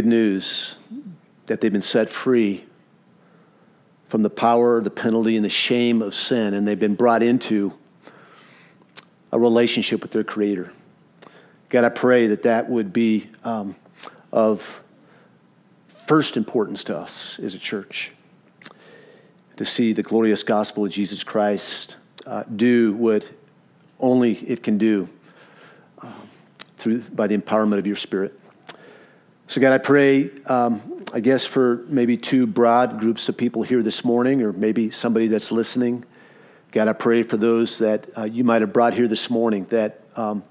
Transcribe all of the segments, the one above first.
good news that they've been set free from the power, the penalty, and the shame of sin, and they've been brought into a relationship with their Creator. God, I pray that that would be um, of first importance to us as a church to see the glorious gospel of Jesus Christ uh, do what only it can do uh, through by the empowerment of your Spirit. So, God, I pray, um, I guess, for maybe two broad groups of people here this morning, or maybe somebody that's listening. God, I pray for those that uh, you might have brought here this morning that um,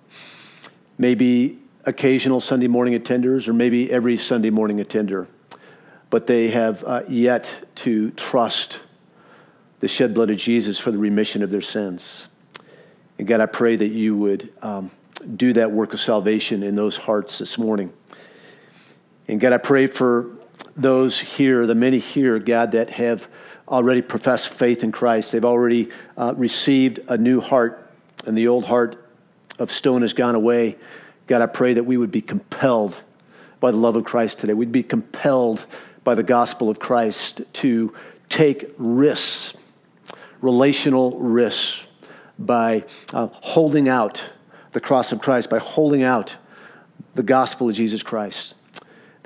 maybe occasional Sunday morning attenders, or maybe every Sunday morning attender, but they have uh, yet to trust the shed blood of Jesus for the remission of their sins. And God, I pray that you would um, do that work of salvation in those hearts this morning. And God, I pray for those here, the many here, God, that have already professed faith in Christ. They've already uh, received a new heart, and the old heart of stone has gone away. God, I pray that we would be compelled by the love of Christ today. We'd be compelled by the gospel of Christ to take risks relational risks by uh, holding out the cross of Christ, by holding out the gospel of Jesus Christ.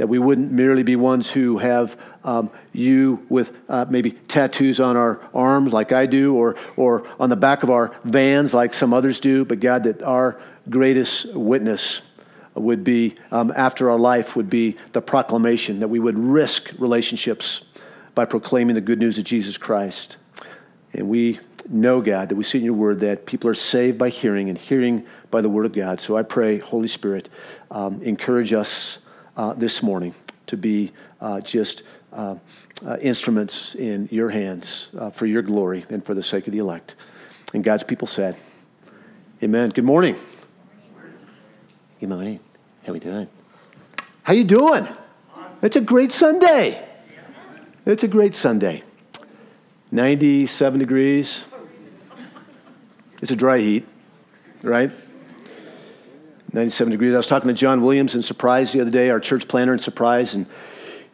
That we wouldn't merely be ones who have um, you with uh, maybe tattoos on our arms like I do, or, or on the back of our vans like some others do, but God, that our greatest witness would be, um, after our life, would be the proclamation that we would risk relationships by proclaiming the good news of Jesus Christ. And we know, God, that we see in your word that people are saved by hearing and hearing by the word of God. So I pray, Holy Spirit, um, encourage us uh, this morning to be uh, just uh, uh instruments in your hands for your glory and for the sake of the elect. And God's people said, Amen. Good morning. Good morning. How we doing? How you doing? It's a great Sunday. It's a great Sunday. 97 degrees. It's a dry heat, right? 97 degrees. I was talking to John Williams in Surprise the other day, our church planner in Surprise, and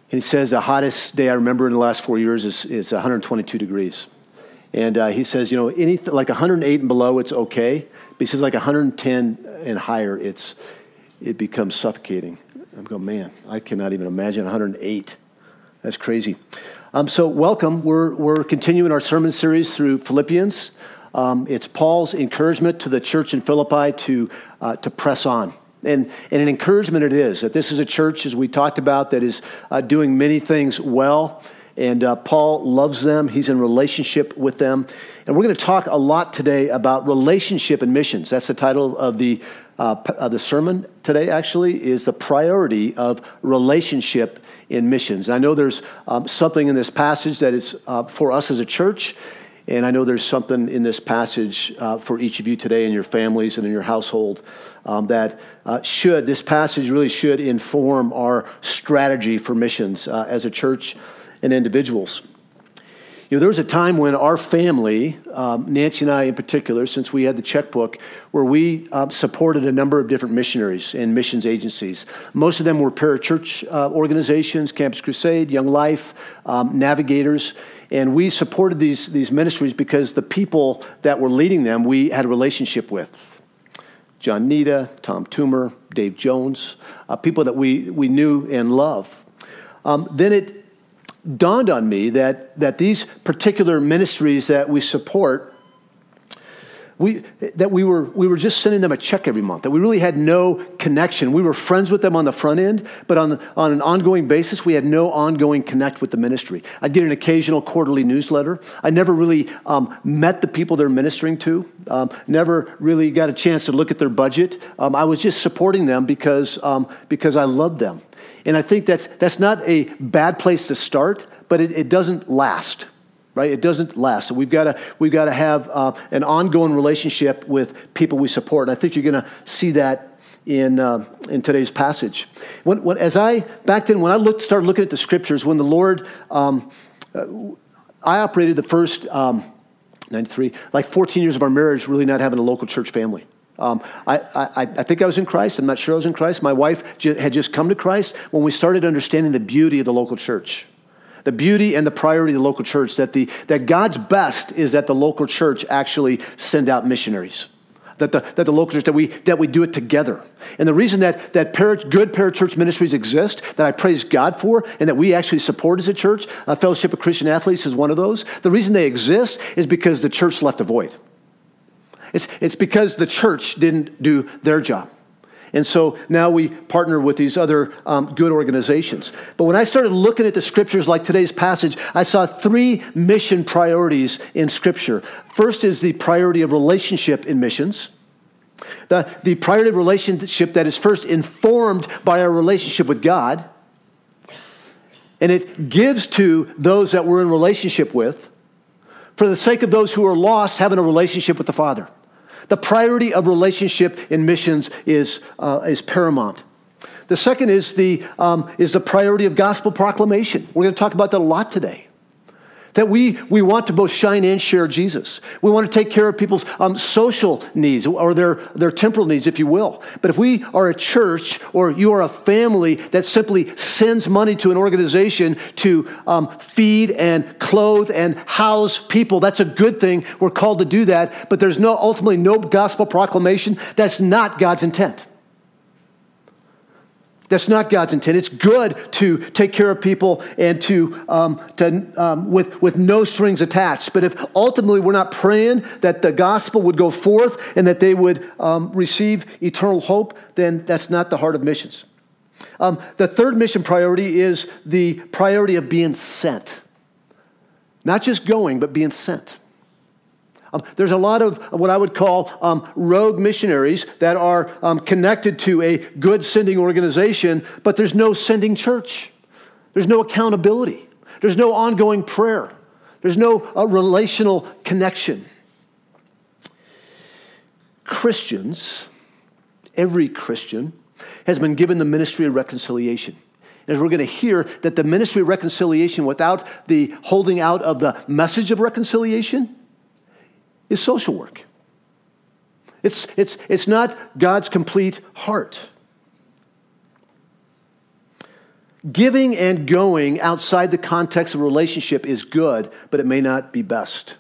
he says the hottest day I remember in the last four years is, is 122 degrees. And uh, he says, you know, anything like 108 and below, it's okay. But he says like 110 and higher, it's, it becomes suffocating. I'm going, man, I cannot even imagine 108. That's crazy. Um, so, welcome. We're, we're continuing our sermon series through Philippians. Um, it's Paul's encouragement to the church in Philippi to, uh, to press on. And, and an encouragement it is that this is a church, as we talked about, that is uh, doing many things well. And uh, Paul loves them, he's in relationship with them. And we're going to talk a lot today about relationship and missions. That's the title of the, uh, of the sermon today, actually, is the priority of relationship in missions. And I know there's um, something in this passage that is uh, for us as a church, and I know there's something in this passage uh, for each of you today in your families and in your household um, that uh, should, this passage really should inform our strategy for missions uh, as a church and individuals. You know, there was a time when our family, um, Nancy and I in particular, since we had the checkbook, where we uh, supported a number of different missionaries and missions agencies. Most of them were parachurch uh, organizations, Campus Crusade, Young Life, um, Navigators, and we supported these, these ministries because the people that were leading them we had a relationship with. John Nita, Tom Toomer, Dave Jones, uh, people that we, we knew and love. Um, then it dawned on me that, that these particular ministries that we support, we, that we were, we were just sending them a check every month, that we really had no connection. We were friends with them on the front end, but on, on an ongoing basis, we had no ongoing connect with the ministry. I'd get an occasional quarterly newsletter. I never really um, met the people they're ministering to, um, never really got a chance to look at their budget. Um, I was just supporting them because, um, because I loved them. And I think that's, that's not a bad place to start, but it, it doesn't last, right? It doesn't last. So we've got to, we've got to have uh, an ongoing relationship with people we support. And I think you're going to see that in, uh, in today's passage. When, when, as I, back then, when I looked, started looking at the scriptures, when the Lord, um, uh, I operated the first um, 93, like 14 years of our marriage, really not having a local church family. Um, I, I, I, think I was in Christ. I'm not sure I was in Christ. My wife had just come to Christ when we started understanding the beauty of the local church. The beauty and the priority of the local church, that, the, that God's best is that the local church actually send out missionaries that the, that the local church, that we, that we do it together. And the reason that, that para, good parachurch ministries exist, that I praise God for, and that we actually support as a church, a Fellowship of Christian Athletes is one of those. The reason they exist is because the church left a void. It's, it's because the church didn't do their job. And so now we partner with these other um, good organizations. But when I started looking at the scriptures like today's passage, I saw three mission priorities in scripture. First is the priority of relationship in missions. The, the priority of relationship that is first informed by our relationship with God, and it gives to those that we're in relationship with for the sake of those who are lost having a relationship with the Father. The priority of relationship in missions is, uh, is paramount. The second is the, um, is the priority of gospel proclamation. We're going to talk about that a lot today. That we, we want to both shine and share Jesus. We want to take care of people's um, social needs or their, their temporal needs, if you will. But if we are a church or you are a family that simply sends money to an organization to um, feed and clothe and house people, that's a good thing. We're called to do that. But there's no ultimately no gospel proclamation. That's not God's intent. That's not God's intent. It's good to take care of people and to, um, to um, with, with no strings attached. But if ultimately we're not praying that the gospel would go forth and that they would um, receive eternal hope, then that's not the heart of missions. Um, the third mission priority is the priority of being sent. Not just going, but being sent. Um, there's a lot of what I would call um, rogue missionaries that are um, connected to a good sending organization, but there's no sending church. There's no accountability. There's no ongoing prayer. There's no uh, relational connection. Christians, every Christian, has been given the ministry of reconciliation. As we're going to hear that the ministry of reconciliation without the holding out of the message of reconciliation is social work. It's, it's, it's not God's complete heart. Giving and going outside the context of a relationship is good, but it may not be best.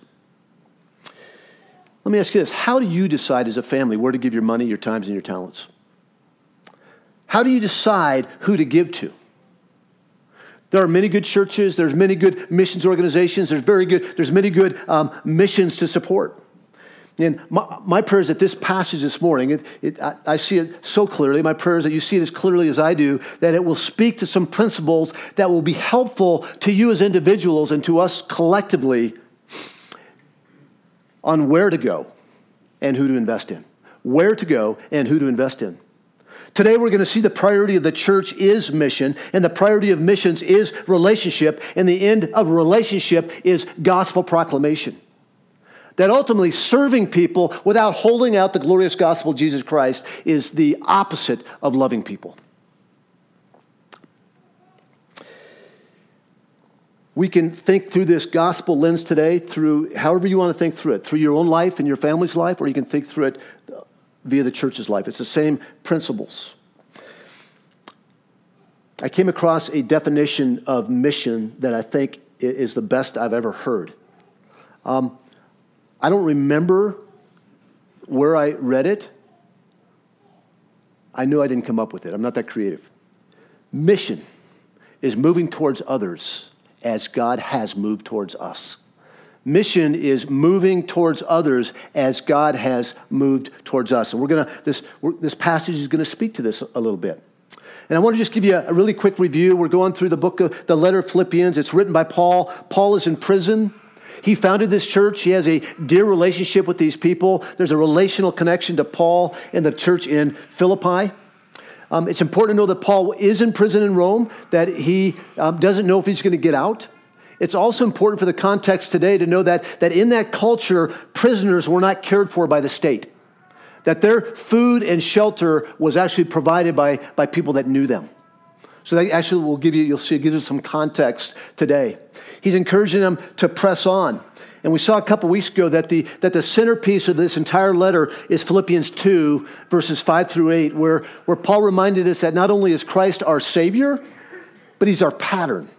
Let me ask you this How do you decide as a family where to give your money, your times, and your talents? How do you decide who to give to? There are many good churches, there's many good missions organizations, there's very good, there's many good um, missions to support. And my, my prayer is that this passage this morning, it, it, I, I, see it so clearly. My prayer is that you see it as clearly as I do, that it will speak to some principles that will be helpful to you as individuals and to us collectively on where to go and who to invest in. Where to go and who to invest in. Today, we're going to see the priority of the church is mission, and the priority of missions is relationship, and the end of relationship is gospel proclamation. That ultimately, serving people without holding out the glorious gospel of Jesus Christ is the opposite of loving people. We can think through this gospel lens today, through however you want to think through it, through your own life and your family's life, or you can think through it via the church's life. It's the same principles. I came across a definition of mission that I think is the best I've ever heard. Um, I don't remember where I read it. I knew I didn't come up with it. I'm not that creative. Mission is moving towards others as God has moved towards us. Mission is moving towards others as God has moved towards us. And we're going to, this, this passage is going to speak to this a little bit. And I want to just give you a, a really quick review. We're going through the book of the letter of Philippians. It's written by Paul. Paul is in prison. He founded this church. He has a dear relationship with these people. There's a relational connection to Paul and the church in Philippi. Um, it's important to know that Paul is in prison in Rome, that he um, doesn't know if he's going to get out. It's also important for the context today to know that, that in that culture, prisoners were not cared for by the state, that their food and shelter was actually provided by, by people that knew them. So that actually will give you, you'll see, it gives you some context today. He's encouraging them to press on. And we saw a couple weeks ago that the, that the centerpiece of this entire letter is Philippians 2, verses 5 through 8, where, where Paul reminded us that not only is Christ our Savior, but He's our pattern.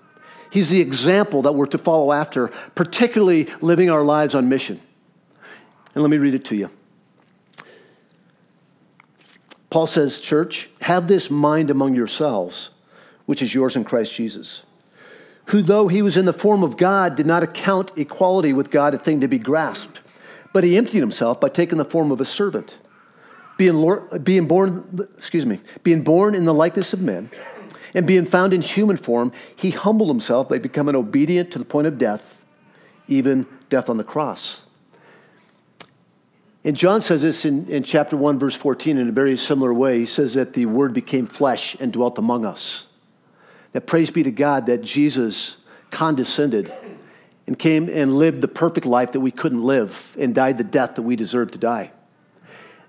He's the example that we're to follow after, particularly living our lives on mission. And let me read it to you. Paul says, Church, have this mind among yourselves, which is yours in Christ Jesus, who, though he was in the form of God, did not account equality with God a thing to be grasped, but he emptied himself by taking the form of a servant. Being, being born, excuse me, being born in the likeness of men, and being found in human form, he humbled himself by becoming obedient to the point of death, even death on the cross. And John says this in, in chapter 1, verse 14, in a very similar way. He says that the Word became flesh and dwelt among us. That praise be to God that Jesus condescended and came and lived the perfect life that we couldn't live and died the death that we deserved to die.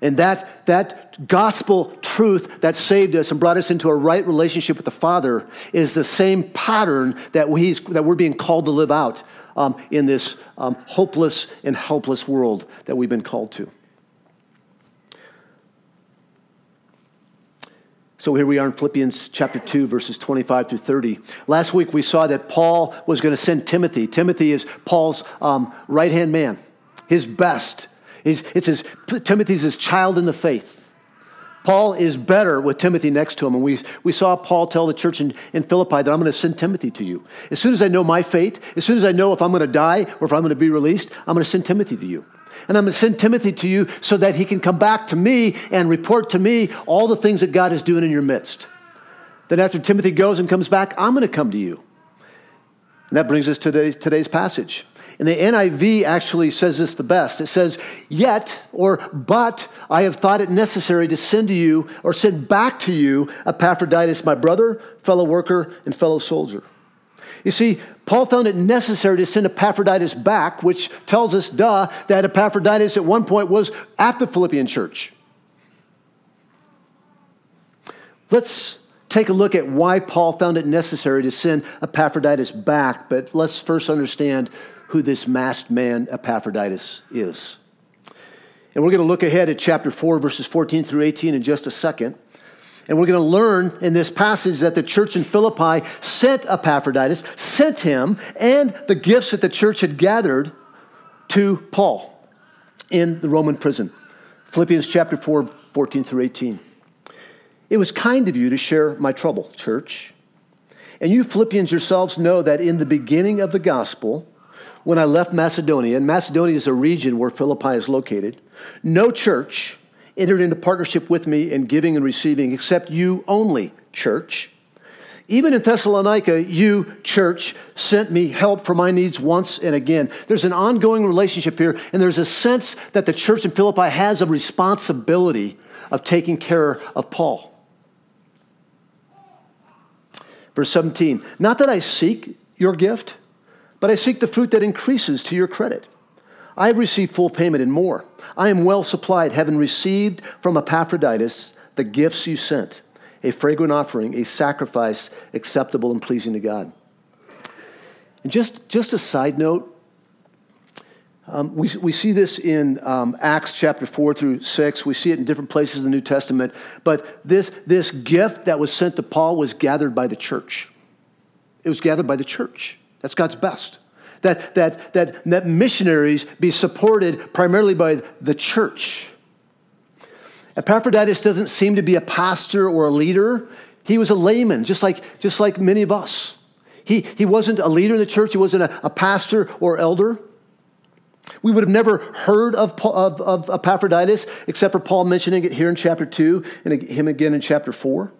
And that, that gospel truth that saved us and brought us into a right relationship with the Father is the same pattern that, we, that we're being called to live out um, in this um, hopeless and helpless world that we've been called to. So here we are in Philippians chapter 2, verses 25 through 30. Last week we saw that Paul was going to send Timothy. Timothy is Paul's um, right hand man, his best. He's, it's his, Timothy's his child in the faith. Paul is better with Timothy next to him. And we, we saw Paul tell the church in, in Philippi that I'm going to send Timothy to you. As soon as I know my fate, as soon as I know if I'm going to die or if I'm going to be released, I'm going to send Timothy to you. And I'm going to send Timothy to you so that he can come back to me and report to me all the things that God is doing in your midst. Then, after Timothy goes and comes back, I'm going to come to you. And that brings us to today's, today's passage. And the NIV actually says this the best. It says, Yet, or but, I have thought it necessary to send to you, or send back to you, Epaphroditus, my brother, fellow worker, and fellow soldier. You see, Paul found it necessary to send Epaphroditus back, which tells us, duh, that Epaphroditus at one point was at the Philippian church. Let's take a look at why Paul found it necessary to send Epaphroditus back, but let's first understand who this masked man Epaphroditus is. And we're going to look ahead at chapter 4, verses 14 through 18 in just a second. And we're going to learn in this passage that the church in Philippi sent Epaphroditus, sent him, and the gifts that the church had gathered to Paul in the Roman prison. Philippians chapter 4, 14 through 18. It was kind of you to share my trouble, church. And you Philippians yourselves know that in the beginning of the gospel, when I left Macedonia, and Macedonia is a region where Philippi is located, no church entered into partnership with me in giving and receiving except you only, church. Even in Thessalonica, you, church, sent me help for my needs once and again. There's an ongoing relationship here, and there's a sense that the church in Philippi has a responsibility of taking care of Paul. Verse 17, not that I seek your gift but I seek the fruit that increases to your credit. I have received full payment and more. I am well supplied, having received from Epaphroditus the gifts you sent a fragrant offering, a sacrifice acceptable and pleasing to God. And just, just a side note, um, we, we see this in um, Acts chapter 4 through 6. We see it in different places in the New Testament. But this, this gift that was sent to Paul was gathered by the church. It was gathered by the church. That's God's best. That, that, that, that missionaries be supported primarily by the church. Epaphroditus doesn't seem to be a pastor or a leader. He was a layman, just like, just like many of us. He, he wasn't a leader in the church, he wasn't a, a pastor or elder. We would have never heard of, of, of Epaphroditus except for Paul mentioning it here in chapter 2 and him again in chapter 4.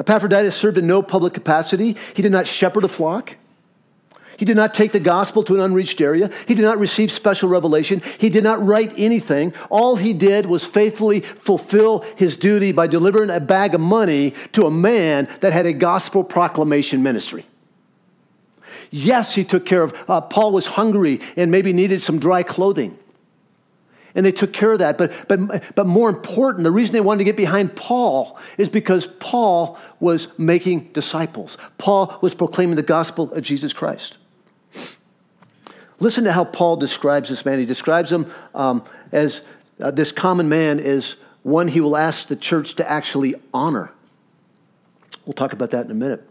Epaphroditus served in no public capacity. He did not shepherd a flock. He did not take the gospel to an unreached area. He did not receive special revelation. He did not write anything. All he did was faithfully fulfill his duty by delivering a bag of money to a man that had a gospel proclamation ministry. Yes, he took care of, uh, Paul was hungry and maybe needed some dry clothing. And they took care of that. But, but, but more important, the reason they wanted to get behind Paul is because Paul was making disciples. Paul was proclaiming the gospel of Jesus Christ. Listen to how Paul describes this man. He describes him um, as uh, this common man is one he will ask the church to actually honor. We'll talk about that in a minute.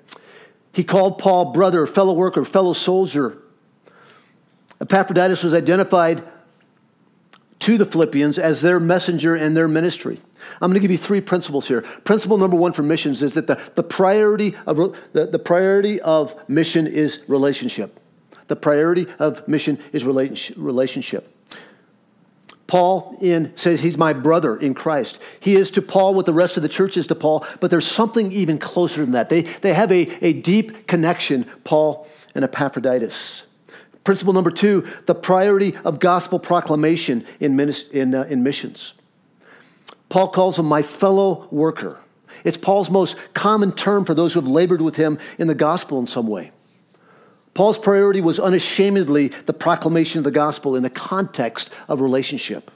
He called Paul brother, fellow worker, fellow soldier. Epaphroditus was identified to the Philippians as their messenger and their ministry. I'm going to give you three principles here. Principle number one for missions is that the, the, priority, of, the, the priority of mission is relationship. The priority of mission is relationship. Paul in says he's my brother in Christ. He is to Paul what the rest of the church is to Paul, but there's something even closer than that. They, they have a, a deep connection, Paul and Epaphroditus. Principle number two the priority of gospel proclamation in, in, uh, in missions. Paul calls him my fellow worker. It's Paul's most common term for those who have labored with him in the gospel in some way. Paul's priority was unashamedly the proclamation of the gospel in the context of relationship.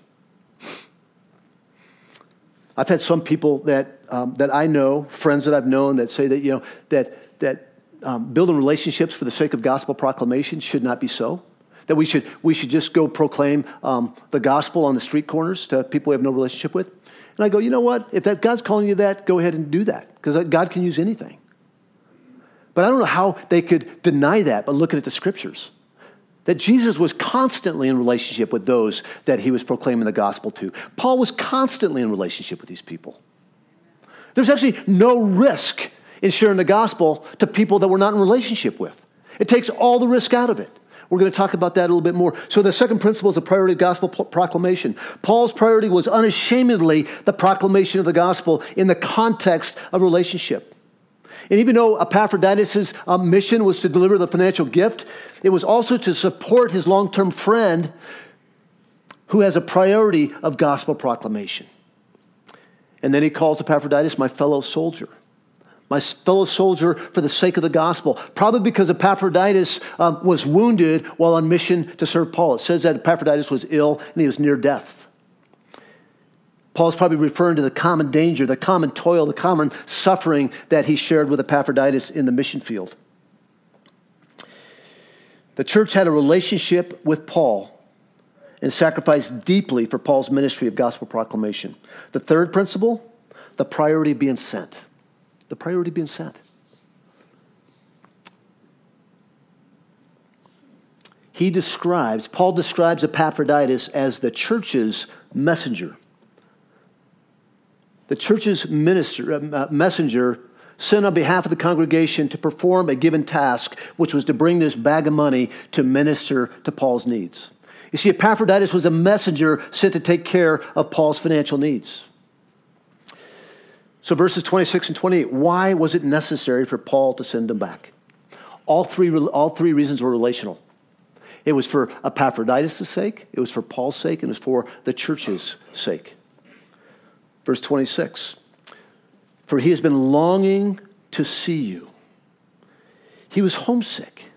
I've had some people that, um, that I know, friends that I've known, that say that, you know, that, that um, building relationships for the sake of gospel proclamation should not be so. That we should, we should just go proclaim um, the gospel on the street corners to people we have no relationship with. And I go, you know what? If that God's calling you that, go ahead and do that because God can use anything. But I don't know how they could deny that by looking at the scriptures. That Jesus was constantly in relationship with those that he was proclaiming the gospel to. Paul was constantly in relationship with these people. There's actually no risk in sharing the gospel to people that we're not in relationship with. It takes all the risk out of it. We're going to talk about that a little bit more. So, the second principle is the priority of gospel proclamation. Paul's priority was unashamedly the proclamation of the gospel in the context of relationship. And even though Epaphroditus' um, mission was to deliver the financial gift, it was also to support his long term friend who has a priority of gospel proclamation. And then he calls Epaphroditus my fellow soldier. My fellow soldier for the sake of the gospel. Probably because Epaphroditus um, was wounded while on mission to serve Paul. It says that Epaphroditus was ill and he was near death. Paul's probably referring to the common danger, the common toil, the common suffering that he shared with Epaphroditus in the mission field. The church had a relationship with Paul and sacrificed deeply for Paul's ministry of gospel proclamation. The third principle, the priority being sent. The priority being sent. He describes, Paul describes Epaphroditus as the church's messenger the church's minister, uh, uh, messenger sent on behalf of the congregation to perform a given task, which was to bring this bag of money to minister to Paul's needs. You see, Epaphroditus was a messenger sent to take care of Paul's financial needs. So, verses 26 and 28, why was it necessary for Paul to send them back? All three, all three reasons were relational. It was for Epaphroditus' sake, it was for Paul's sake, and it was for the church's sake. Verse 26 For he has been longing to see you. He was homesick.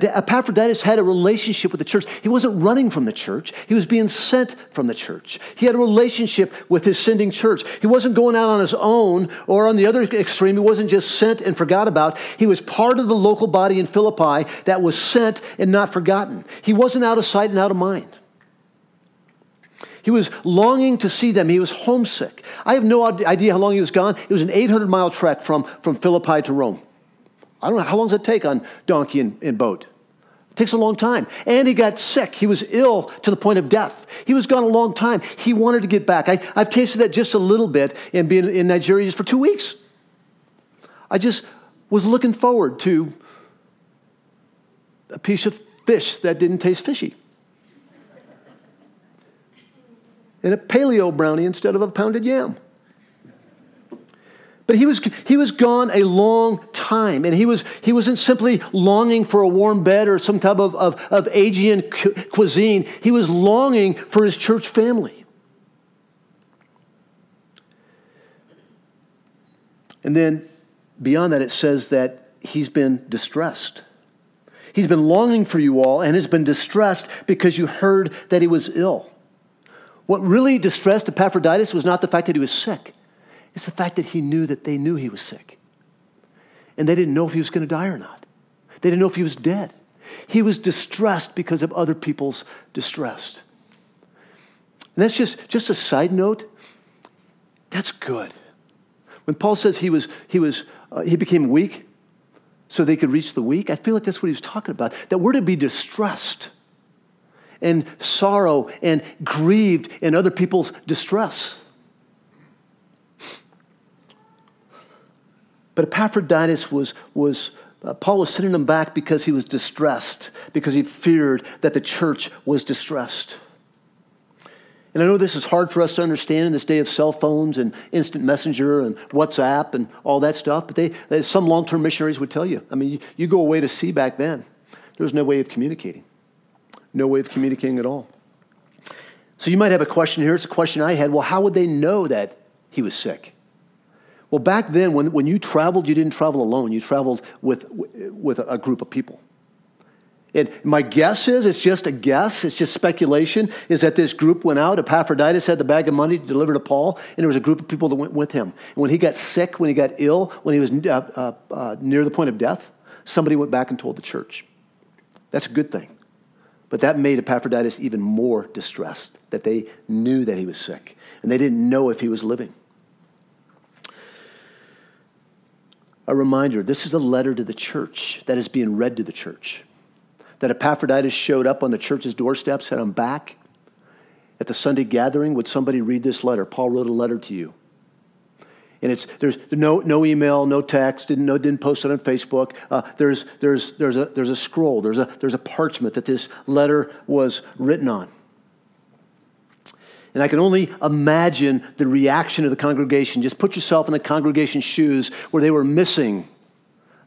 Epaphroditus had a relationship with the church. He wasn't running from the church, he was being sent from the church. He had a relationship with his sending church. He wasn't going out on his own, or on the other extreme, he wasn't just sent and forgot about. He was part of the local body in Philippi that was sent and not forgotten. He wasn't out of sight and out of mind. He was longing to see them. He was homesick. I have no idea how long he was gone. It was an 800 mile trek from, from Philippi to Rome. I don't know. How long does it take on donkey and, and boat? It takes a long time. And he got sick. He was ill to the point of death. He was gone a long time. He wanted to get back. I, have tasted that just a little bit in being in Nigeria just for two weeks. I just was looking forward to a piece of fish that didn't taste fishy. And a paleo brownie instead of a pounded yam. But he was, he was gone a long time, and he, was, he wasn't simply longing for a warm bed or some type of, of, of Asian cu- cuisine. He was longing for his church family. And then beyond that, it says that he's been distressed. He's been longing for you all and has been distressed because you heard that he was ill. What really distressed Epaphroditus was not the fact that he was sick, it's the fact that he knew that they knew he was sick. And they didn't know if he was going to die or not. They didn't know if he was dead. He was distressed because of other people's distress. And that's just, just a side note. That's good. When Paul says he, was, he, was, uh, he became weak so they could reach the weak, I feel like that's what he was talking about. That we're to be distressed and sorrow and grieved in other people's distress. But Epaphroditus was, was uh, Paul was sending him back because he was distressed, because he feared that the church was distressed. And I know this is hard for us to understand in this day of cell phones and instant messenger and WhatsApp and all that stuff, but they, some long term missionaries would tell you. I mean, you, you go away to sea back then, there was no way of communicating, no way of communicating at all. So you might have a question here. It's a question I had. Well, how would they know that he was sick? Well, back then, when, when you traveled, you didn't travel alone, you traveled with, with a group of people. And my guess is, it's just a guess, it's just speculation, is that this group went out. Epaphroditus had the bag of money to deliver to Paul, and there was a group of people that went with him. And when he got sick, when he got ill, when he was uh, uh, uh, near the point of death, somebody went back and told the church. That's a good thing. But that made Epaphroditus even more distressed that they knew that he was sick, and they didn't know if he was living. A reminder this is a letter to the church that is being read to the church that Epaphroditus showed up on the church's doorstep, said, I'm back. At the Sunday gathering, would somebody read this letter? Paul wrote a letter to you. And it's, there's no, no email, no text, didn't, no, didn't post it on Facebook. Uh, there's, there's, there's, a, there's a scroll, there's a, there's a parchment that this letter was written on. And I can only imagine the reaction of the congregation. Just put yourself in the congregation's shoes where they were missing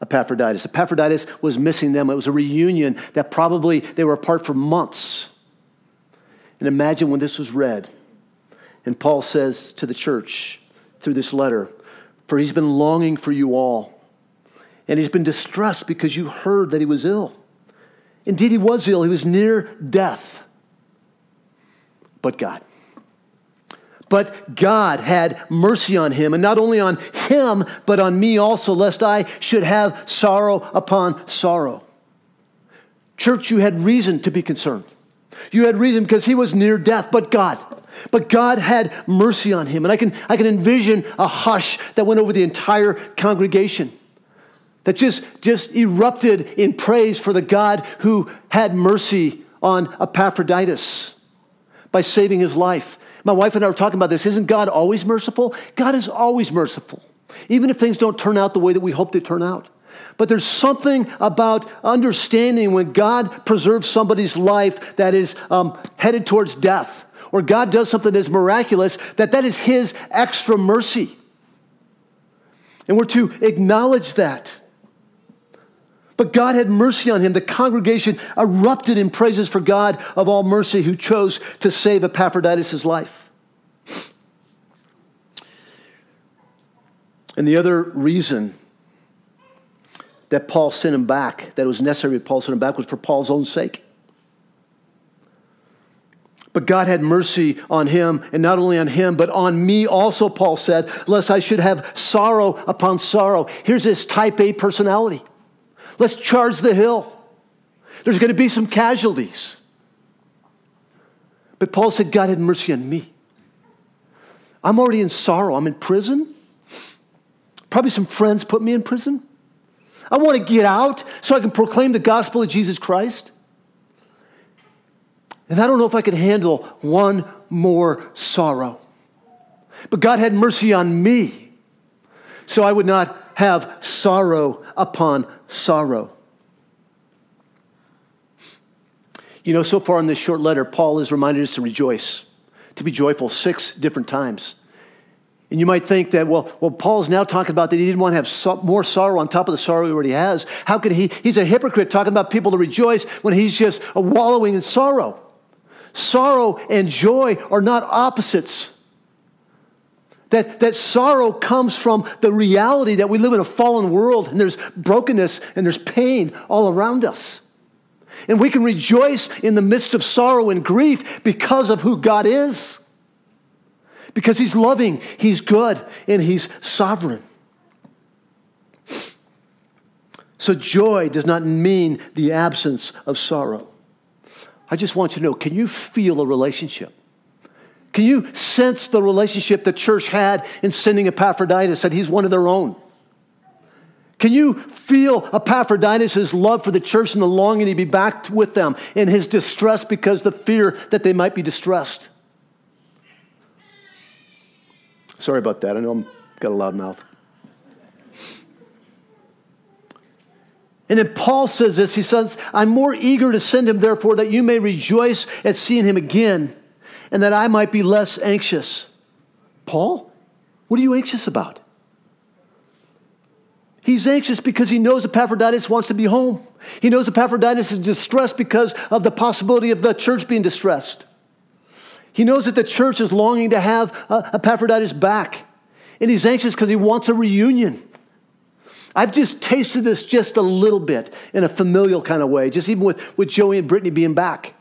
Epaphroditus. Epaphroditus was missing them. It was a reunion that probably they were apart for months. And imagine when this was read. And Paul says to the church through this letter, For he's been longing for you all. And he's been distressed because you heard that he was ill. Indeed, he was ill, he was near death. But God. But God had mercy on him, and not only on him, but on me also, lest I should have sorrow upon sorrow. Church, you had reason to be concerned. You had reason because he was near death, but God. But God had mercy on him. And I can, I can envision a hush that went over the entire congregation that just, just erupted in praise for the God who had mercy on Epaphroditus by saving his life my wife and I were talking about this. Isn't God always merciful? God is always merciful, even if things don't turn out the way that we hope they turn out. But there's something about understanding when God preserves somebody's life that is um, headed towards death, or God does something that's miraculous, that that is His extra mercy. And we're to acknowledge that. But God had mercy on him. The congregation erupted in praises for God of all mercy who chose to save Epaphroditus' life. And the other reason that Paul sent him back, that it was necessary that Paul sent him back, was for Paul's own sake. But God had mercy on him, and not only on him, but on me also, Paul said, lest I should have sorrow upon sorrow. Here's his type A personality. Let's charge the hill. There's going to be some casualties. But Paul said, God had mercy on me. I'm already in sorrow. I'm in prison. Probably some friends put me in prison. I want to get out so I can proclaim the gospel of Jesus Christ. And I don't know if I could handle one more sorrow. But God had mercy on me so I would not have sorrow upon sorrow. You know, so far in this short letter, Paul has reminded us to rejoice, to be joyful six different times. And you might think that, well, well, Paul's now talking about that he didn't want to have so, more sorrow on top of the sorrow he already has. How could he? He's a hypocrite talking about people to rejoice when he's just wallowing in sorrow. Sorrow and joy are not opposites. That, that sorrow comes from the reality that we live in a fallen world and there's brokenness and there's pain all around us. And we can rejoice in the midst of sorrow and grief because of who God is. Because He's loving, He's good, and He's sovereign. So, joy does not mean the absence of sorrow. I just want you to know can you feel a relationship? Can you sense the relationship the church had in sending Epaphroditus, that he's one of their own? Can you feel Epaphroditus' love for the church and the longing to be back with them and his distress because the fear that they might be distressed? Sorry about that. I know I've got a loud mouth. And then Paul says this. He says, I'm more eager to send him, therefore, that you may rejoice at seeing him again, and that I might be less anxious. Paul, what are you anxious about? He's anxious because he knows Epaphroditus wants to be home. He knows Epaphroditus is distressed because of the possibility of the church being distressed. He knows that the church is longing to have uh, Epaphroditus back. And he's anxious because he wants a reunion. I've just tasted this just a little bit in a familial kind of way, just even with, with Joey and Brittany being back.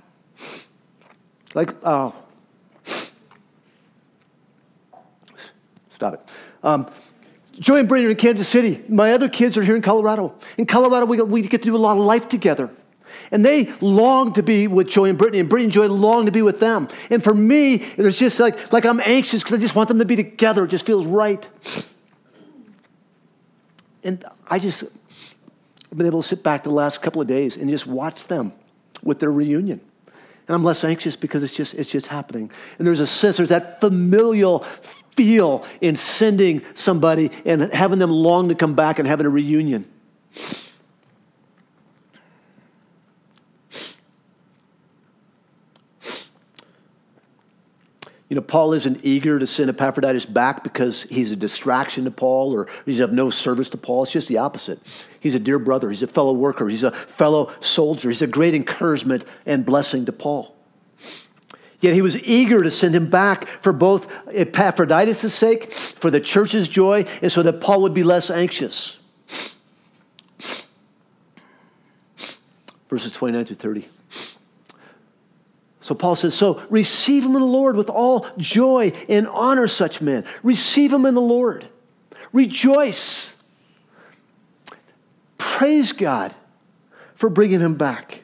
Like, oh. Stop it. Um, Joey and Brittany are in Kansas City. My other kids are here in Colorado. In Colorado, we, we get to do a lot of life together. And they long to be with Joy and Brittany, and Brittany and Joy long to be with them. And for me, it's just like, like I'm anxious because I just want them to be together. It just feels right. And I just, I've been able to sit back the last couple of days and just watch them with their reunion. And I'm less anxious because it's just, it's just happening. And there's a sense, there's that familial feel in sending somebody and having them long to come back and having a reunion. You know, Paul isn't eager to send Epaphroditus back because he's a distraction to Paul or he's of no service to Paul. It's just the opposite. He's a dear brother, he's a fellow worker, he's a fellow soldier, he's a great encouragement and blessing to Paul. Yet he was eager to send him back for both Epaphroditus' sake, for the church's joy, and so that Paul would be less anxious. Verses 29 to 30. So Paul says, So receive them in the Lord with all joy and honor such men. Receive them in the Lord. Rejoice. Praise God for bringing him back.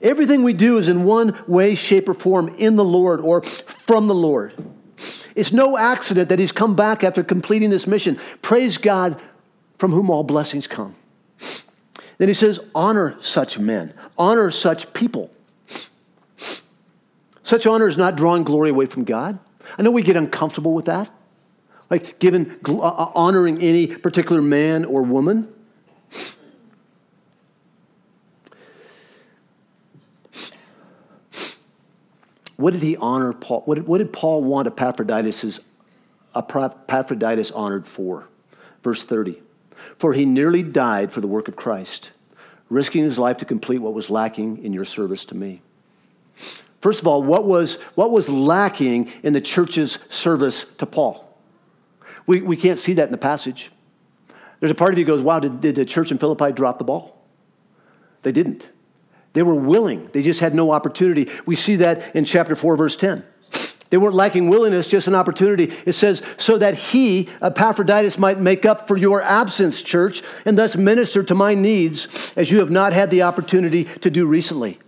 Everything we do is in one way, shape, or form in the Lord or from the Lord. It's no accident that he's come back after completing this mission. Praise God from whom all blessings come. Then he says, honor such men, honor such people. Such honor is not drawing glory away from God. I know we get uncomfortable with that, like giving, uh, uh, honoring any particular man or woman. What did he honor Paul? What did, what did Paul want Epaphroditus, Epaphroditus honored for? Verse 30. For he nearly died for the work of Christ, risking his life to complete what was lacking in your service to me. First of all, what was, what was lacking in the church's service to Paul? We, we can't see that in the passage. There's a part of you goes, wow, did, did the church in Philippi drop the ball? They didn't. They were willing, they just had no opportunity. We see that in chapter 4, verse 10. They weren't lacking willingness, just an opportunity. It says, so that he, Epaphroditus, might make up for your absence, church, and thus minister to my needs as you have not had the opportunity to do recently.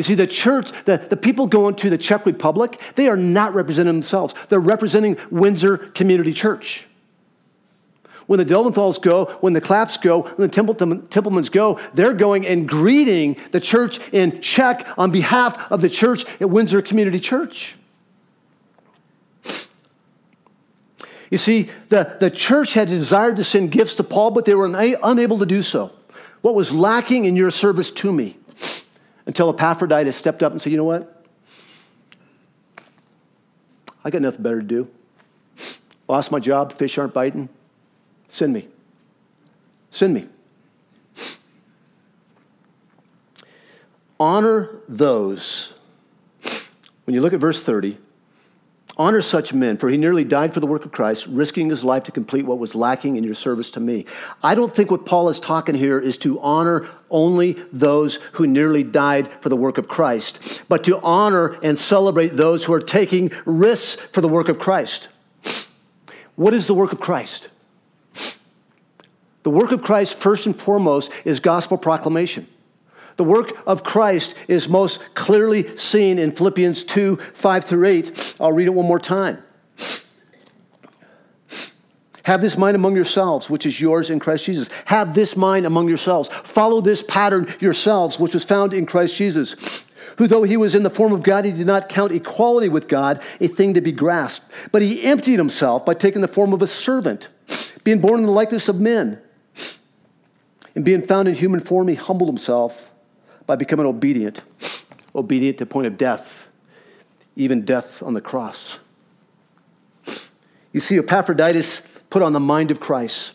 You see, the church, the, the people going to the Czech Republic, they are not representing themselves. They're representing Windsor Community Church. When the Delventhals go, when the Claps go, when the Templeton, Templemans go, they're going and greeting the church in Czech on behalf of the church at Windsor Community Church. You see, the, the church had desired to send gifts to Paul, but they were una- unable to do so. What was lacking in your service to me? Until Epaphroditus stepped up and said, You know what? I got nothing better to do. Lost my job, fish aren't biting. Send me. Send me. Honor those. When you look at verse 30, honor such men, for he nearly died for the work of Christ, risking his life to complete what was lacking in your service to me. I don't think what Paul is talking here is to honor only those who nearly died for the work of Christ, but to honor and celebrate those who are taking risks for the work of Christ. What is the work of Christ? The work of Christ, first and foremost, is gospel proclamation. The work of Christ is most clearly seen in Philippians 2 5 through 8. I'll read it one more time. Have this mind among yourselves, which is yours in Christ Jesus. Have this mind among yourselves. Follow this pattern yourselves, which was found in Christ Jesus, who, though he was in the form of God, he did not count equality with God a thing to be grasped. But he emptied himself by taking the form of a servant, being born in the likeness of men. And being found in human form, he humbled himself by becoming obedient, obedient to the point of death, even death on the cross. You see, Epaphroditus put on the mind of Christ.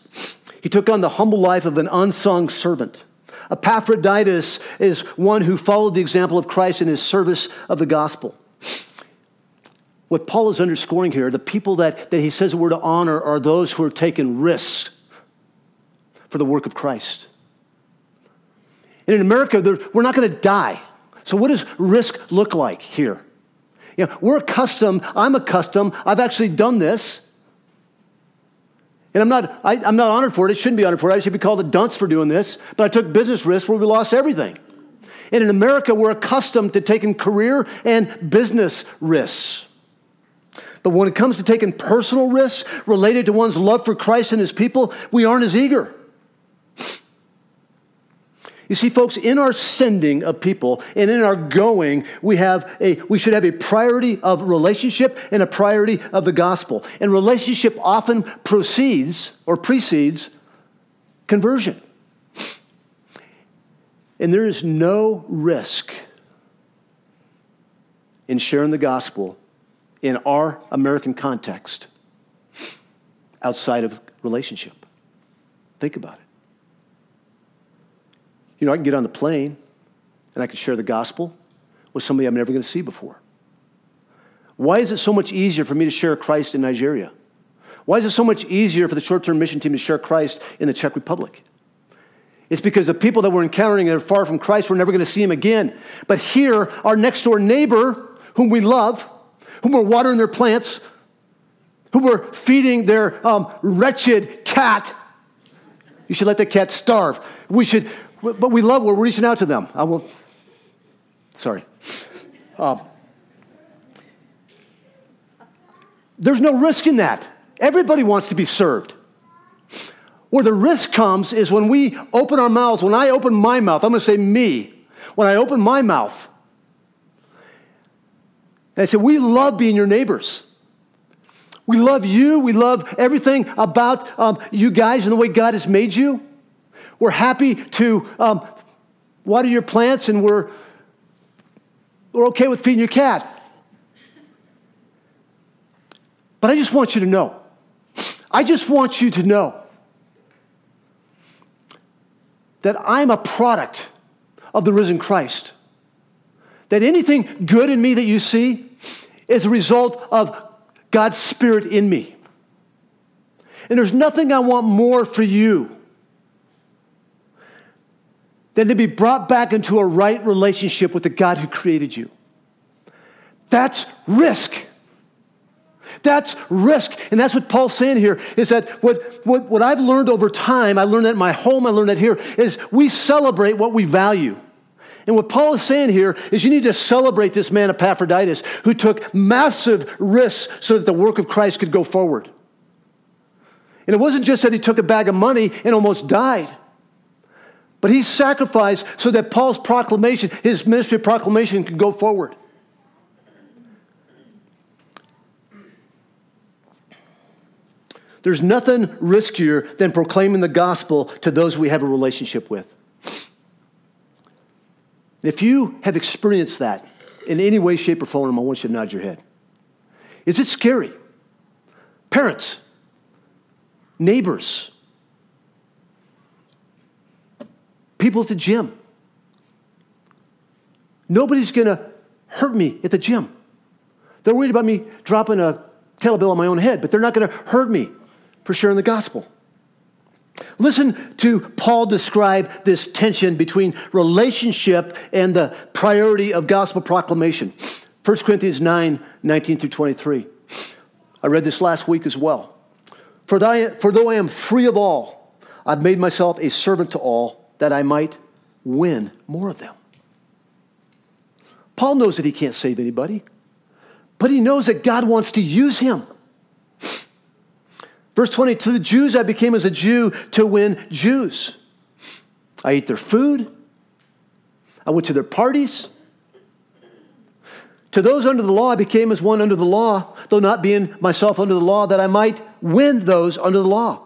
He took on the humble life of an unsung servant. Epaphroditus is one who followed the example of Christ in his service of the gospel. What Paul is underscoring here, the people that, that he says we're to honor are those who are taking risks for the work of Christ. And in America, we're not going to die. So, what does risk look like here? You know, we're accustomed, I'm accustomed, I've actually done this. And I'm not, I, am not honored for it. It shouldn't be honored for it. I should be called a dunce for doing this. But I took business risks where we lost everything. And in America, we're accustomed to taking career and business risks. But when it comes to taking personal risks related to one's love for Christ and his people, we aren't as eager. You see, folks, in our sending of people and in our going, we, have a, we should have a priority of relationship and a priority of the gospel. And relationship often proceeds or precedes conversion. And there is no risk in sharing the gospel in our American context outside of relationship. Think about it. You know, I can get on the plane and I can share the gospel with somebody I'm never going to see before. Why is it so much easier for me to share Christ in Nigeria? Why is it so much easier for the short term mission team to share Christ in the Czech Republic? It's because the people that we're encountering are far from Christ, we're never going to see him again. But here, our next door neighbor, whom we love, whom we're watering their plants, whom we're feeding their um, wretched cat, you should let the cat starve. We should, but we love, we're reaching out to them. I will, sorry. Um, there's no risk in that. Everybody wants to be served. Where the risk comes is when we open our mouths. When I open my mouth, I'm going to say me. When I open my mouth, and I say, We love being your neighbors. We love you. We love everything about um, you guys and the way God has made you. We're happy to um, water your plants and we're, we're okay with feeding your cat. But I just want you to know, I just want you to know that I'm a product of the risen Christ. That anything good in me that you see is a result of God's Spirit in me. And there's nothing I want more for you than to be brought back into a right relationship with the God who created you. That's risk. That's risk. And that's what Paul's saying here is that what, what, what I've learned over time, I learned that in my home, I learned that here, is we celebrate what we value. And what Paul is saying here is you need to celebrate this man Epaphroditus who took massive risks so that the work of Christ could go forward. And it wasn't just that he took a bag of money and almost died. But he sacrificed so that Paul's proclamation, his ministry proclamation, could go forward. There's nothing riskier than proclaiming the gospel to those we have a relationship with. If you have experienced that in any way, shape, or form, I want you to nod your head. Is it scary? Parents, neighbors, people at the gym. Nobody's going to hurt me at the gym. They're worried about me dropping a kettlebell on my own head, but they're not going to hurt me for sharing the gospel. Listen to Paul describe this tension between relationship and the priority of gospel proclamation. 1 Corinthians 9 19 through 23. I read this last week as well. For, for though I am free of all, I've made myself a servant to all that I might win more of them. Paul knows that he can't save anybody, but he knows that God wants to use him. Verse 20, to the Jews I became as a Jew to win Jews. I ate their food. I went to their parties. To those under the law, I became as one under the law, though not being myself under the law, that I might win those under the law.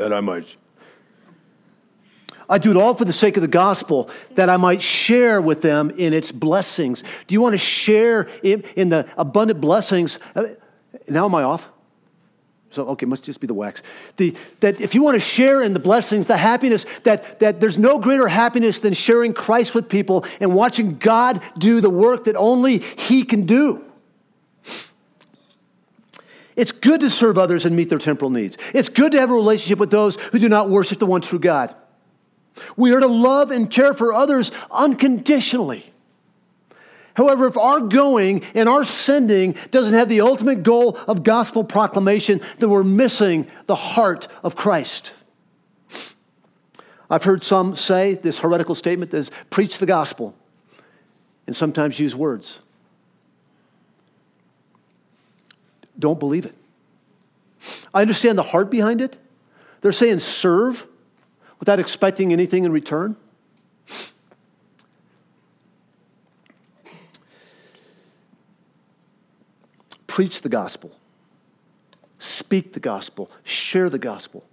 that I might I do it all for the sake of the gospel, that I might share with them in its blessings. Do you want to share in, in the abundant blessings uh, now am I off? So, okay, must just be the wax. The, that if you want to share in the blessings, the happiness, that, that there's no greater happiness than sharing Christ with people and watching God do the work that only He can do. It's good to serve others and meet their temporal needs. It's good to have a relationship with those who do not worship the one true God. We are to love and care for others unconditionally. However, if our going and our sending doesn't have the ultimate goal of gospel proclamation, then we're missing the heart of Christ. I've heard some say this heretical statement is preach the gospel and sometimes use words. Don't believe it. I understand the heart behind it. They're saying serve without expecting anything in return. Preach the gospel, speak the gospel, share the gospel.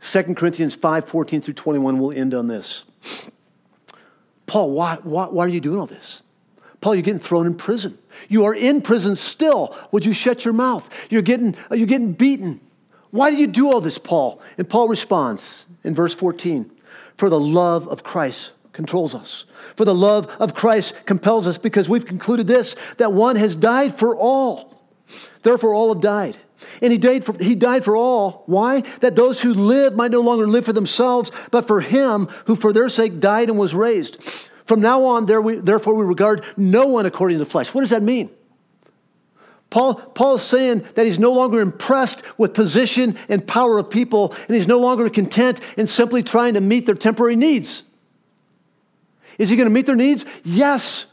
2 Corinthians 5 14 through 21 we'll end on this. Paul, why, why, why are you doing all this? Paul, you're getting thrown in prison. You are in prison still. Would you shut your mouth? You're getting, you're getting beaten. Why do you do all this, Paul? And Paul responds in verse 14 For the love of Christ controls us. For the love of Christ compels us because we've concluded this that one has died for all Therefore, all have died. And he died, for, he died for all. Why? That those who live might no longer live for themselves, but for him who for their sake died and was raised. From now on, therefore, we regard no one according to the flesh. What does that mean? Paul, Paul is saying that he's no longer impressed with position and power of people, and he's no longer content in simply trying to meet their temporary needs. Is he going to meet their needs? Yes.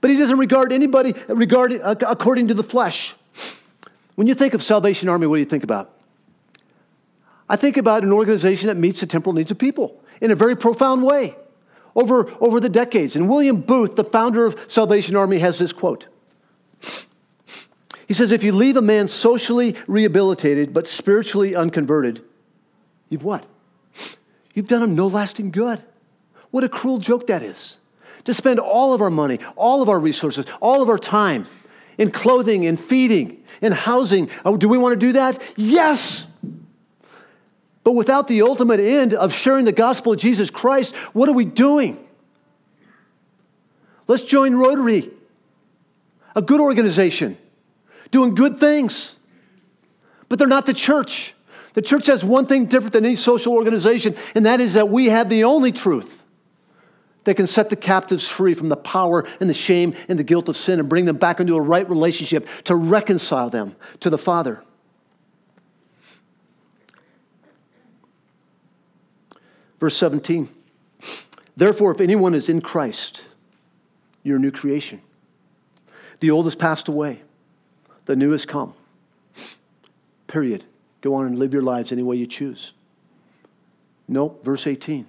But he doesn't regard anybody regarding, uh, according to the flesh. When you think of Salvation Army, what do you think about? I think about an organization that meets the temporal needs of people in a very profound way over, over the decades. And William Booth, the founder of Salvation Army, has this quote. He says, If you leave a man socially rehabilitated but spiritually unconverted, you've what? You've done him no lasting good. What a cruel joke that is. To spend all of our money, all of our resources, all of our time in clothing and feeding and housing. Oh, do we want to do that? Yes. But without the ultimate end of sharing the gospel of Jesus Christ, what are we doing? Let's join Rotary, a good organization, doing good things. But they're not the church. The church has one thing different than any social organization, and that is that we have the only truth that can set the captives free from the power and the shame and the guilt of sin and bring them back into a right relationship to reconcile them to the Father. Verse 17 Therefore, if anyone is in Christ, you're a new creation. The old has passed away, the new has come. Period. Go on and live your lives any way you choose. Nope, verse 18.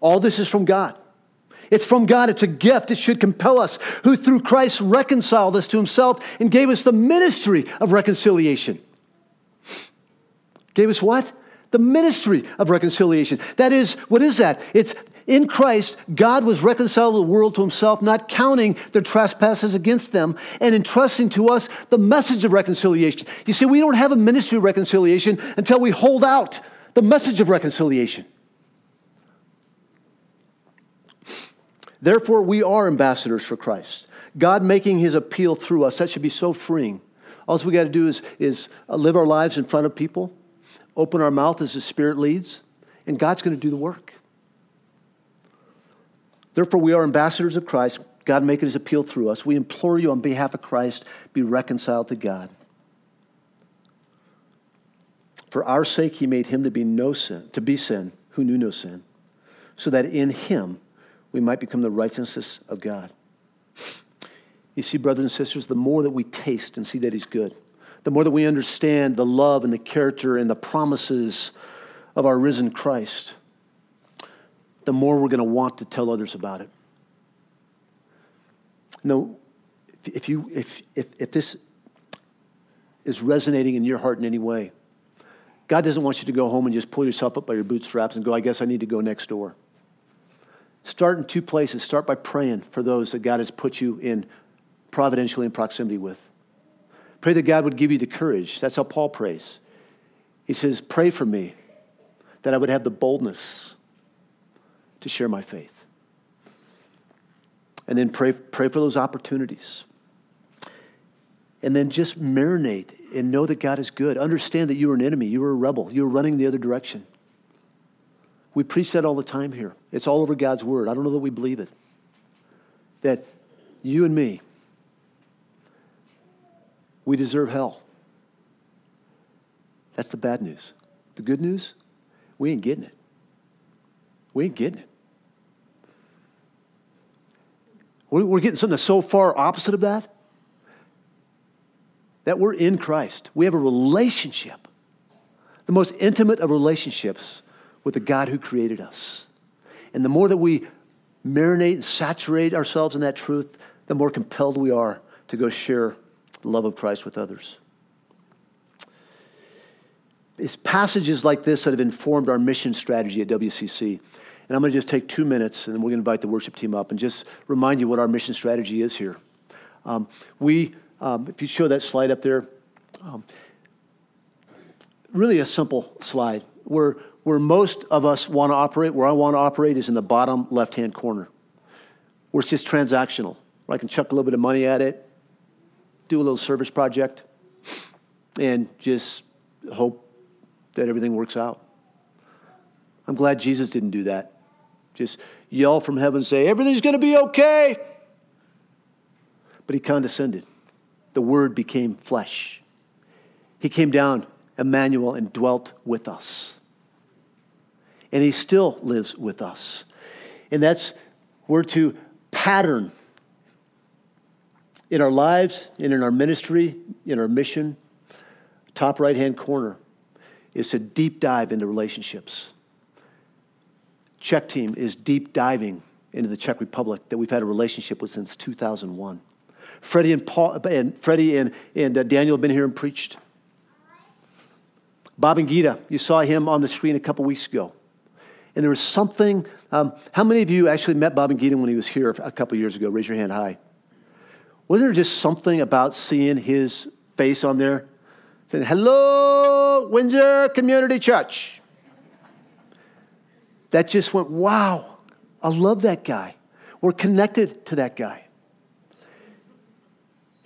All this is from God it's from God, it's a gift. It should compel us, who through Christ reconciled us to himself and gave us the ministry of reconciliation. Gave us what? The ministry of reconciliation. That is, what is that? It's, In Christ, God was reconciled the world to himself, not counting their trespasses against them, and entrusting to us the message of reconciliation. You see, we don't have a ministry of reconciliation until we hold out the message of reconciliation. Therefore, we are ambassadors for Christ. God making his appeal through us, that should be so freeing. All we got to do is, is uh, live our lives in front of people, open our mouth as the Spirit leads, and God's going to do the work. Therefore, we are ambassadors of Christ, God making his appeal through us. We implore you on behalf of Christ, be reconciled to God. For our sake, he made him to be no sin, to be sin, who knew no sin, so that in him we might become the righteousness of God. You see, brothers and sisters, the more that we taste and see that he's good, the more that we understand the love and the character and the promises of our risen Christ, the more we're going to want to tell others about it. No, if, you, if, if, if this is resonating in your heart in any way, God doesn't want you to go home and just pull yourself up by your bootstraps and go, I guess I need to go next door. Start in two places. Start by praying for those that God has put you in providentially in proximity with. Pray that God would give you the courage. That's how Paul prays. He says, Pray for me that I would have the boldness to share my faith. And then pray, pray for those opportunities. And then just marinate and know that God is good. Understand that you are an enemy, you are a rebel, you are running the other direction. We preach that all the time here. It's all over God's word. I don't know that we believe it. That you and me, we deserve hell. That's the bad news. The good news, we ain't getting it. We ain't getting it. We're getting something that's so far opposite of that that we're in Christ. We have a relationship, the most intimate of relationships with the God who created us. And the more that we marinate and saturate ourselves in that truth, the more compelled we are to go share the love of Christ with others. It's passages like this that have informed our mission strategy at WCC. And I'm going to just take two minutes and then we're going to invite the worship team up and just remind you what our mission strategy is here. Um, we, um, if you show that slide up there, um, really a simple slide where, where most of us want to operate, where I want to operate is in the bottom left hand corner, where it's just transactional, where I can chuck a little bit of money at it, do a little service project, and just hope that everything works out. I'm glad Jesus didn't do that. Just yell from heaven, say, everything's going to be okay. But he condescended. The word became flesh. He came down, Emmanuel, and dwelt with us. And he still lives with us. And that's, we're to pattern in our lives and in our ministry, in our mission, top right hand corner is to deep dive into relationships. Czech team is deep diving into the Czech Republic that we've had a relationship with since 2001. Freddie and, Paul, and, Freddie and, and uh, Daniel have been here and preached. Bob and Gita, you saw him on the screen a couple weeks ago. And there was something, um, how many of you actually met Bob and Gita when he was here a couple years ago? Raise your hand high. Wasn't there just something about seeing his face on there? Saying, Hello, Windsor Community Church. That just went, wow, I love that guy. We're connected to that guy.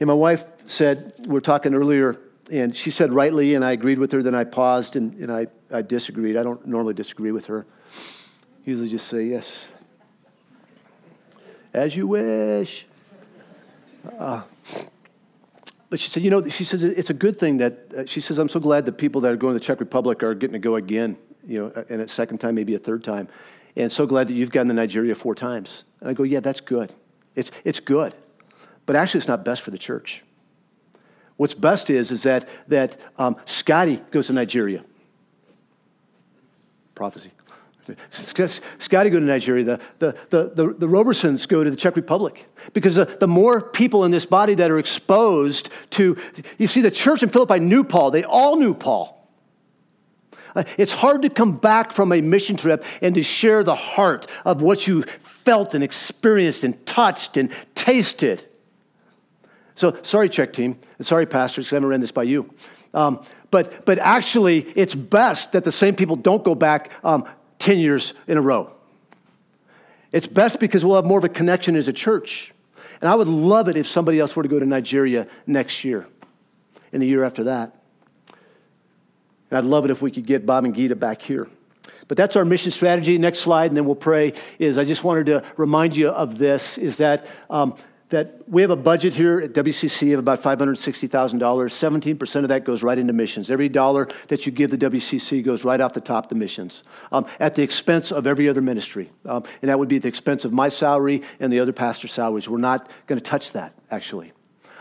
And my wife said, we were talking earlier, and she said rightly, and I agreed with her, then I paused and, and I, I disagreed. I don't normally disagree with her. Usually just say, yes. As you wish. Uh, but she said, you know, she says it's a good thing that, uh, she says, I'm so glad that people that are going to the Czech Republic are getting to go again, you know, and a second time, maybe a third time. And so glad that you've gotten to Nigeria four times. And I go, yeah, that's good. It's, it's good. But actually, it's not best for the church. What's best is, is that, that um, Scotty goes to Nigeria. Prophecy. Scotty go to Nigeria. The, the, the, the, Robersons go to the Czech Republic. Because the, the more people in this body that are exposed to, you see, the church in Philippi knew Paul. They all knew Paul. It's hard to come back from a mission trip and to share the heart of what you felt and experienced and touched and tasted. So, sorry, Czech team, sorry, pastors, because I haven't ran this by you. Um, but, but actually, it's best that the same people don't go back um, 10 years in a row. It's best because we'll have more of a connection as a church. And I would love it if somebody else were to go to Nigeria next year and the year after that. And I'd love it if we could get Bob and Gita back here. But that's our mission strategy. Next slide, and then we'll pray. Is I just wanted to remind you of this: is that um, that we have a budget here at WCC of about $560,000. 17% of that goes right into missions. Every dollar that you give the WCC goes right off the top to missions um, at the expense of every other ministry. Um, and that would be at the expense of my salary and the other pastor salaries. We're not going to touch that, actually,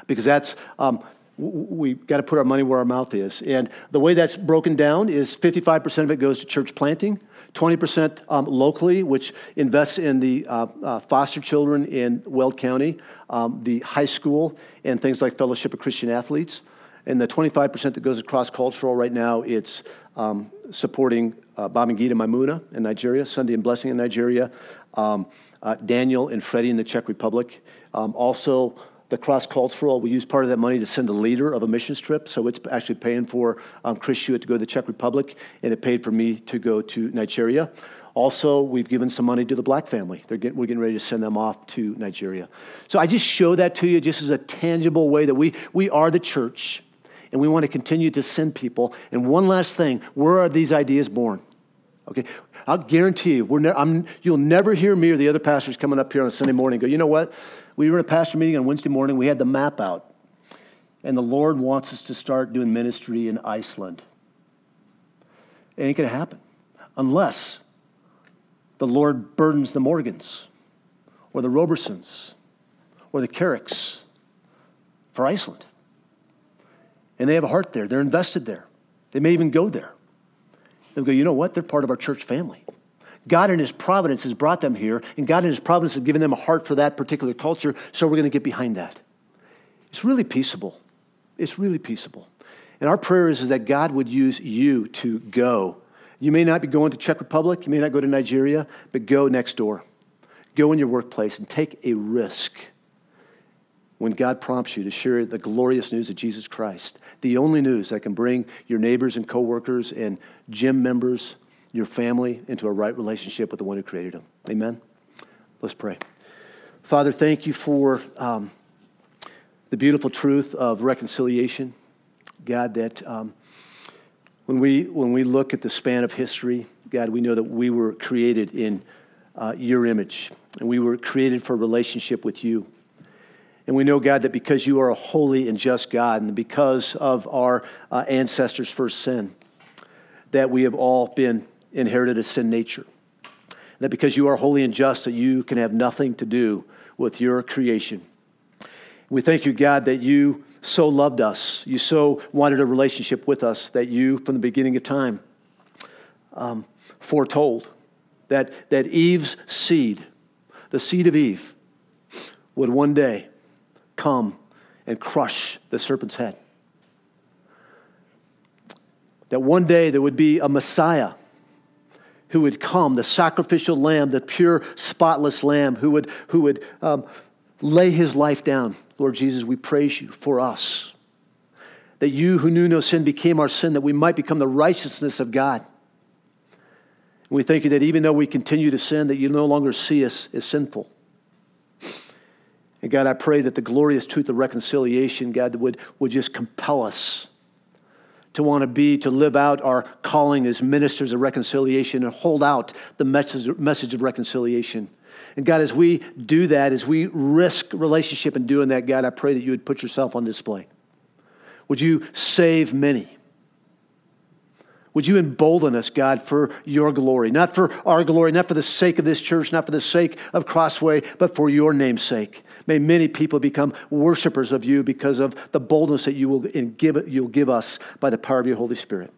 because that's. Um, we've got to put our money where our mouth is. And the way that's broken down is 55% of it goes to church planting, 20% um, locally, which invests in the uh, uh, foster children in Weld County, um, the high school, and things like Fellowship of Christian Athletes. And the 25% that goes across cultural right now, it's um, supporting uh, Gita Maimuna in Nigeria, Sunday and Blessing in Nigeria, um, uh, Daniel and Freddie in the Czech Republic. Um, also, the cross cultural, we use part of that money to send a leader of a missions trip. So it's actually paying for um, Chris Hewitt to go to the Czech Republic, and it paid for me to go to Nigeria. Also, we've given some money to the black family. Getting, we're getting ready to send them off to Nigeria. So I just show that to you just as a tangible way that we, we are the church and we want to continue to send people. And one last thing where are these ideas born? Okay, I'll guarantee you, ne- you'll never hear me or the other pastors coming up here on a Sunday morning go, you know what? We were in a pastor meeting on Wednesday morning. We had the map out. And the Lord wants us to start doing ministry in Iceland. It ain't going to happen unless the Lord burdens the Morgans or the Robersons or the Carricks for Iceland. And they have a heart there. They're invested there. They may even go there. They'll go, you know what? They're part of our church family. God in His providence has brought them here, and God in His providence has given them a heart for that particular culture, so we're going to get behind that. It's really peaceable. It's really peaceable. And our prayer is, is that God would use you to go. You may not be going to Czech Republic, you may not go to Nigeria, but go next door. Go in your workplace and take a risk when God prompts you to share the glorious news of Jesus Christ, the only news that can bring your neighbors and coworkers and gym members your family into a right relationship with the one who created them. Amen? Let's pray. Father, thank you for um, the beautiful truth of reconciliation. God, that um, when, we, when we look at the span of history, God, we know that we were created in uh, your image, and we were created for a relationship with you. And we know, God, that because you are a holy and just God, and because of our uh, ancestors' first sin, that we have all been inherited a sin nature. That because you are holy and just, that you can have nothing to do with your creation. We thank you, God, that you so loved us. You so wanted a relationship with us that you, from the beginning of time, um, foretold that, that Eve's seed, the seed of Eve, would one day come and crush the serpent's head. That one day there would be a Messiah who would come, the sacrificial lamb, the pure, spotless lamb, who would, who would um, lay his life down. Lord Jesus, we praise you for us. That you who knew no sin became our sin, that we might become the righteousness of God. And we thank you that even though we continue to sin, that you no longer see us as sinful. And God, I pray that the glorious truth of reconciliation, God, would, would just compel us to want to be, to live out our calling as ministers of reconciliation and hold out the message, message of reconciliation. And God, as we do that, as we risk relationship in doing that, God, I pray that you would put yourself on display. Would you save many? Would you embolden us, God, for your glory? Not for our glory, not for the sake of this church, not for the sake of Crossway, but for your name's sake. May many people become worshipers of you because of the boldness that you will give, you'll give us by the power of your Holy Spirit.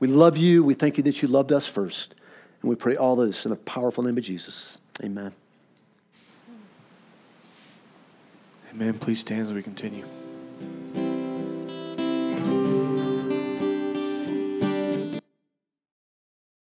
We love you. We thank you that you loved us first. And we pray all this in the powerful name of Jesus. Amen. Amen. Please stand as we continue.